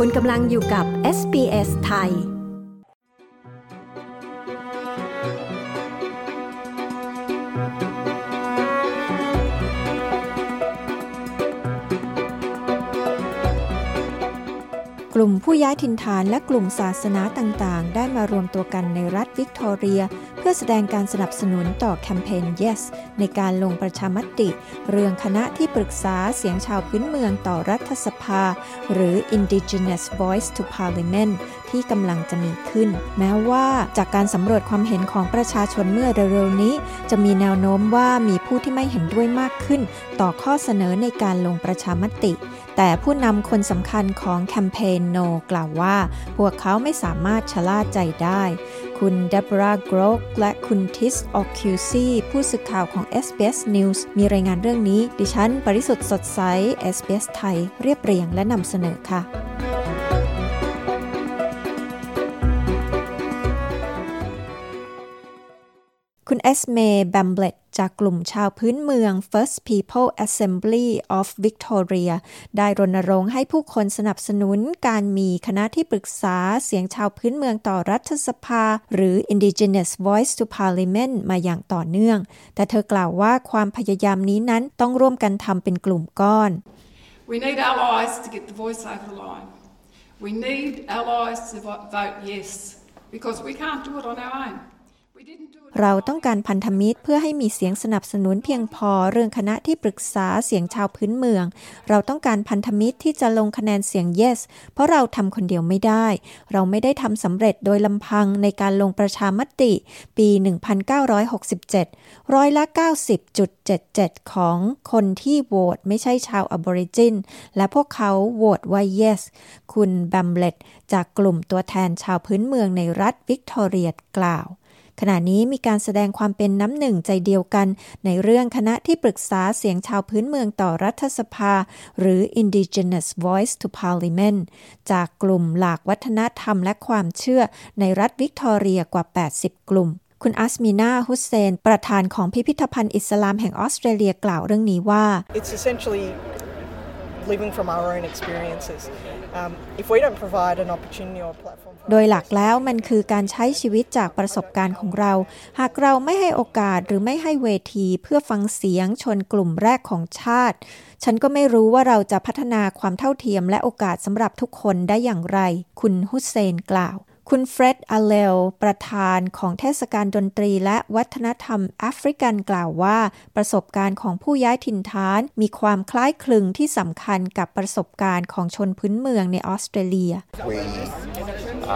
คุณกำลังอยู่กับ SBS ไทย กลุ่มผู้ย้ายถิ่นฐานและกลุ่มศาสนาต่างๆ ได้มารวมตัวกันในรัฐวิกตอเรีย พื่อแสดงการสนับสนุนต่อแคมเปญ Yes ในการลงประชามติ เรื่องคณะที่ปรึกษาเสียงชาวพื้นเมืองต่อรัฐสภา หรือ Indigenous Voice to Parliament ที่กำลังจะมีขึ้น แม้ว่าจากการสำรวจความเห็นของประชาชนเมื่อเร็วๆนี้ จะมีแนวโน้มว่ามีผู้ที่ไม่เห็นด้วยมากขึ้น ต่อข้อเสนอในการลงประชามติ แต่ผู้นำคนสำคัญของแคมเปญโนกล่าวว่า พวกเขาไม่สามารถชะล่าใจได้ คุณเดบราโกรกและคุณทิสออคิวซีผู้สื่อข่าวของ SBS News มีรายงานเรื่องนี้ ดิฉัน ปริสุทธ์สดใส SBS ไทย เรียบเรียงและนำเสนอค่ะคุณเอสเมย์แบมเบลต จากกลุ่มชาวพื้นเมือง First People Assembly of Victoria ได้รณรงค์ให้ผู้คนสนับสนุนการมีคณะที่ปรึกษาเสียงชาวพื้นเมืองต่อรัฐสภา หรือ Indigenous Voice to Parliament มาอย่างต่อเนื่อง แต่เธอกล่าวว่าความพยายามนี้นั้นต้องร่วมกันทำเป็นกลุ่มก้อน We need allies to get the voice over the line. We need allies to vote yes because we can't do it on our own. เราต้องการพันธมิตรเพื่อให้มีเสียงสนับสนุนเพียงพอเรื่องคณะที่ปรึกษาเสียงชาวพื้นเมือง เราต้องการพันธมิตรที่จะลงคะแนนเสียง yes เพราะเราทำคนเดียวไม่ได้ เราไม่ได้ทำสำเร็จโดยลำพังในการลงประชามติ ปี 1967 ร้อยละ 90.77 ของคนที่โหวตไม่ใช่ชาวอบอริจิน และพวกเขาโหวตว่า yes คุณแบมเล็ตจากกลุ่มตัวแทนชาวพื้นเมืองในรัฐวิกตอเรียกล่าว ขณะนี้มีการแสดงความเป็นน้ำหนึ่งใจเดียวกัน ในเรื่องคณะที่ปรึกษาเสียงชาวพื้นเมืองต่อรัฐสภา หรือ Indigenous Voice to Parliament จากกลุ่มหลากวัฒนธรรมและความเชื่อในรัฐวิกตอเรียกว่า 80 กลุ่มคุณอัสมีนาฮุสเซน ประธานของพิพิธภัณฑ์อิสลามแห่งออสเตรเลียกล่าวเรื่องนี้ว่า It's essentially living from our own experiences. Um, if we don't provide an opportunity or platform โดยหลักแล้วมันคือการใช้ชีวิตจากประสบการณ์ของเรา หากเราไม่ให้โอกาสหรือไม่ให้เวทีเพื่อฟังเสียงชนกลุ่มแรกของชาติ ฉันก็ไม่รู้ว่าเราจะพัฒนาความเท่าเทียมและโอกาสสำหรับทุกคนได้อย่างไร คุณฮุสเซนกล่าว คุณเฟร็ดอาเลลประธานของเทศกาลดนตรีและวัฒนธรรมแอฟริกันกล่าวว่า ประสบการณ์ของผู้ย้ายถิ่นฐานมีความคล้ายคลึงที่สำคัญกับประสบการณ์ของชนพื้นเมืองในออสเตรเลีย We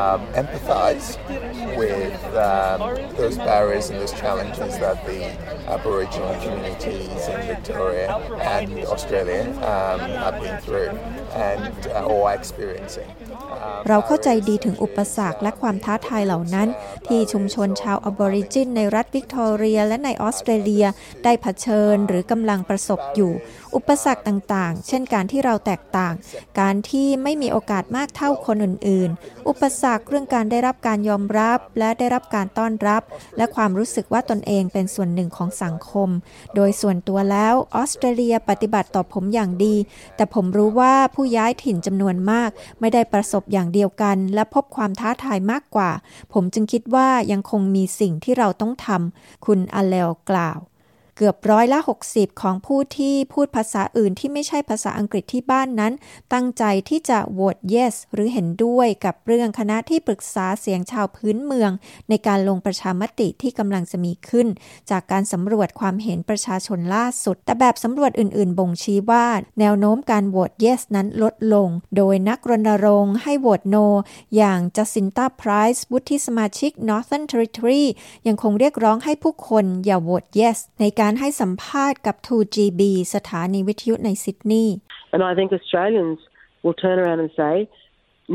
um, empathize with um, those barriers and those challenges that the Aboriginal communities in Victoria and Australia um, have been through and or experiencing. เราเข้าใจดีถึงอุปสรรคและความท้าทายเหล่านั้น ที่ชุมชนชาวอบอริจินในรัฐวิกตอเรีย และในออสเตรเลีย ได้เผชิญหรือกำลังประสบอยู่ อุปสรรคต่างๆ เช่นการที่เราแตกต่าง การที่ไม่มีโอกาสมากเท่าคนอื่น ๆ อุปสรรคเรื่องการได้รับการยอมรับ และได้รับการต้อนรับ และความรู้สึกว่าตนเองเป็นส่วนหนึ่งของสังคม โดยส่วนตัวแล้วออสเตรเลียปฏิบัติต่อผมอย่างดี แต่ผมรู้ว่าผู้ย้ายถิ่นจำนวนมาก ไม่ได้ประสบอย่างเดียวกัน และพบความท้าทายมากกว่า ผมจึงคิดว่ายังคงมีสิ่งที่เราต้องทำคุณอเลลกล่าว เกือบร้อยละ 60 ของผู้ที่พูดภาษาอื่นที่ไม่ใช่ภาษาอังกฤษที่บ้านนั้น ตั้งใจที่จะโหวต yes หรือเห็นด้วยกับเรื่องคณะที่ปรึกษาเสียงชาวพื้นเมือง ในการลงประชามติที่กำลังจะมีขึ้น จากการสำรวจความเห็นประชาชนล่าสุด แต่แบบสำรวจอื่นๆ บ่งชี้ว่า แนวโน้มการโหวต yes นั้นลดลง โดยนักรณรงค์ให้โหวต no อย่างจัสินตาไพรส์วุฒิสมาชิก Northern Territory ยังคงเรียกร้องให้ผู้คนอย่าโหวต yes ในการการให้สัมภาษณ์กับ 2GB สถานีวิทยุในซิดนีย์ And I think Australians will turn around and say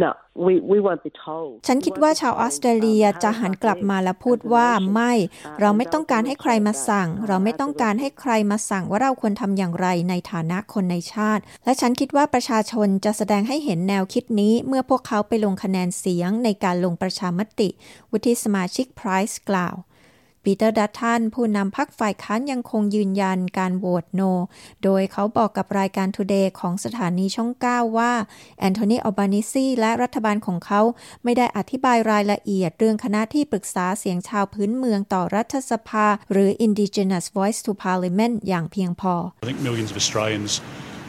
no we we won't be told ฉันคิดว่าชาวออสเตรเลียจะหันกลับมาและพูดว่าไม่ เราไม่ต้องการให้ใครมาสั่ง เราไม่ต้องการให้ใครมาสั่งว่าเราควรทำอย่างไรในฐานะคนในชาติ และฉันคิดว่าประชาชนจะแสดงให้เห็นแนวคิดนี้ เมื่อพวกเขาไปลงคะแนนเสียงในการลงประชามติ วุฒิสมาชิกไพรส์กล่าว ปีเตอร์ดัตตันผู้นำพรรคฝ่ายค้านยังคงยืนยันการโหวต No โดยเขาบอกกับรายการ Today ของสถานีช่อง 9 ว่า แอนโทนีอัลบานิซีและรัฐบาลของเขาไม่ได้อธิบายรายละเอียดเรื่องคณะที่ปรึกษาเสียงชาวพื้นเมืองต่อรัฐสภา หรือ Indigenous Voice to Parliament อย่างเพียงพอ I think millions of Australians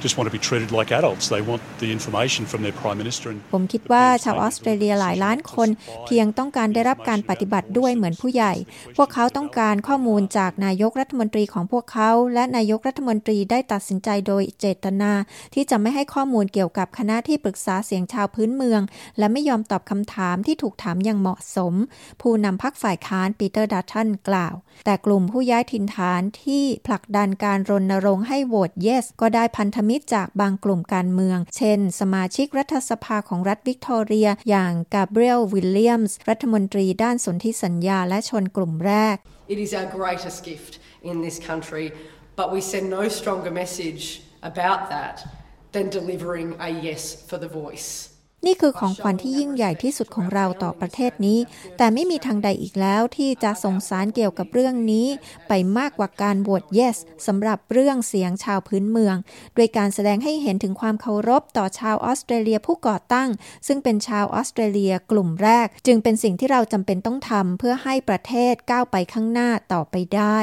just want to be treated like adults. They want the information from their Prime Minister. And ผมคิดว่าชาวออสเตรเลียหลายล้านคน เพียงต้องการได้รับการปฏิบัติด้วยเหมือนผู้ใหญ่ พวกเขาต้องการข้อมูลจากนายกรัฐมนตรีของพวกเขา และนายกรัฐมนตรีได้ตัดสินใจโดยเจตนา ที่จะไม่ให้ข้อมูลเกี่ยวกับคณะที่ปรึกษาเสียงชาวพื้นเมือง และไม่ยอมตอบคำถามที่ถูกถามอย่างเหมาะสม ผู้นำพรรคฝ่ายค้านปีเตอร์ดัตตันกล่าว แต่กลุ่มผู้ย้ายถิ่นฐานที่ผลักดันการรณรงค์ให้โหวต yes ก็ได้พันธมิตรจากบางกลุ่มการเมือง เช่น สมาชิกรัฐสภาของรัฐวิกตอเรีย อย่างกาเบรียลวิลเลียมส์รัฐมนตรีด้านสนธิสัญญาและชนกลุ่มแรก It is our greatest gift in this country, but we send no stronger message about that than delivering a yes for the voice. นี่คือของขวัญที่ยิ่งใหญ่ที่สุดของเราต่อประเทศนี้ แต่ไม่มีทางใดอีกแล้วที่จะส่งสารเกี่ยวกับเรื่องนี้ ไปมากกว่าการโหวต yes สำหรับเรื่องเสียงชาวพื้นเมือง โดยการแสดงให้เห็นถึงความเคารพต่อชาวออสเตรเลียผู้ก่อตั้ง ซึ่งเป็นชาวออสเตรเลียกลุ่มแรก จึงเป็นสิ่งที่เราจำเป็นต้องทำเพื่อให้ประเทศก้าวไปข้างหน้าต่อไปได้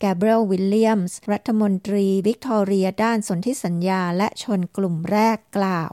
แกเบรียลวิลเลียมส์รัฐมนตรีวิกตอเรียด้านสนธิสัญญาและชนกลุ่มแรกกล่าว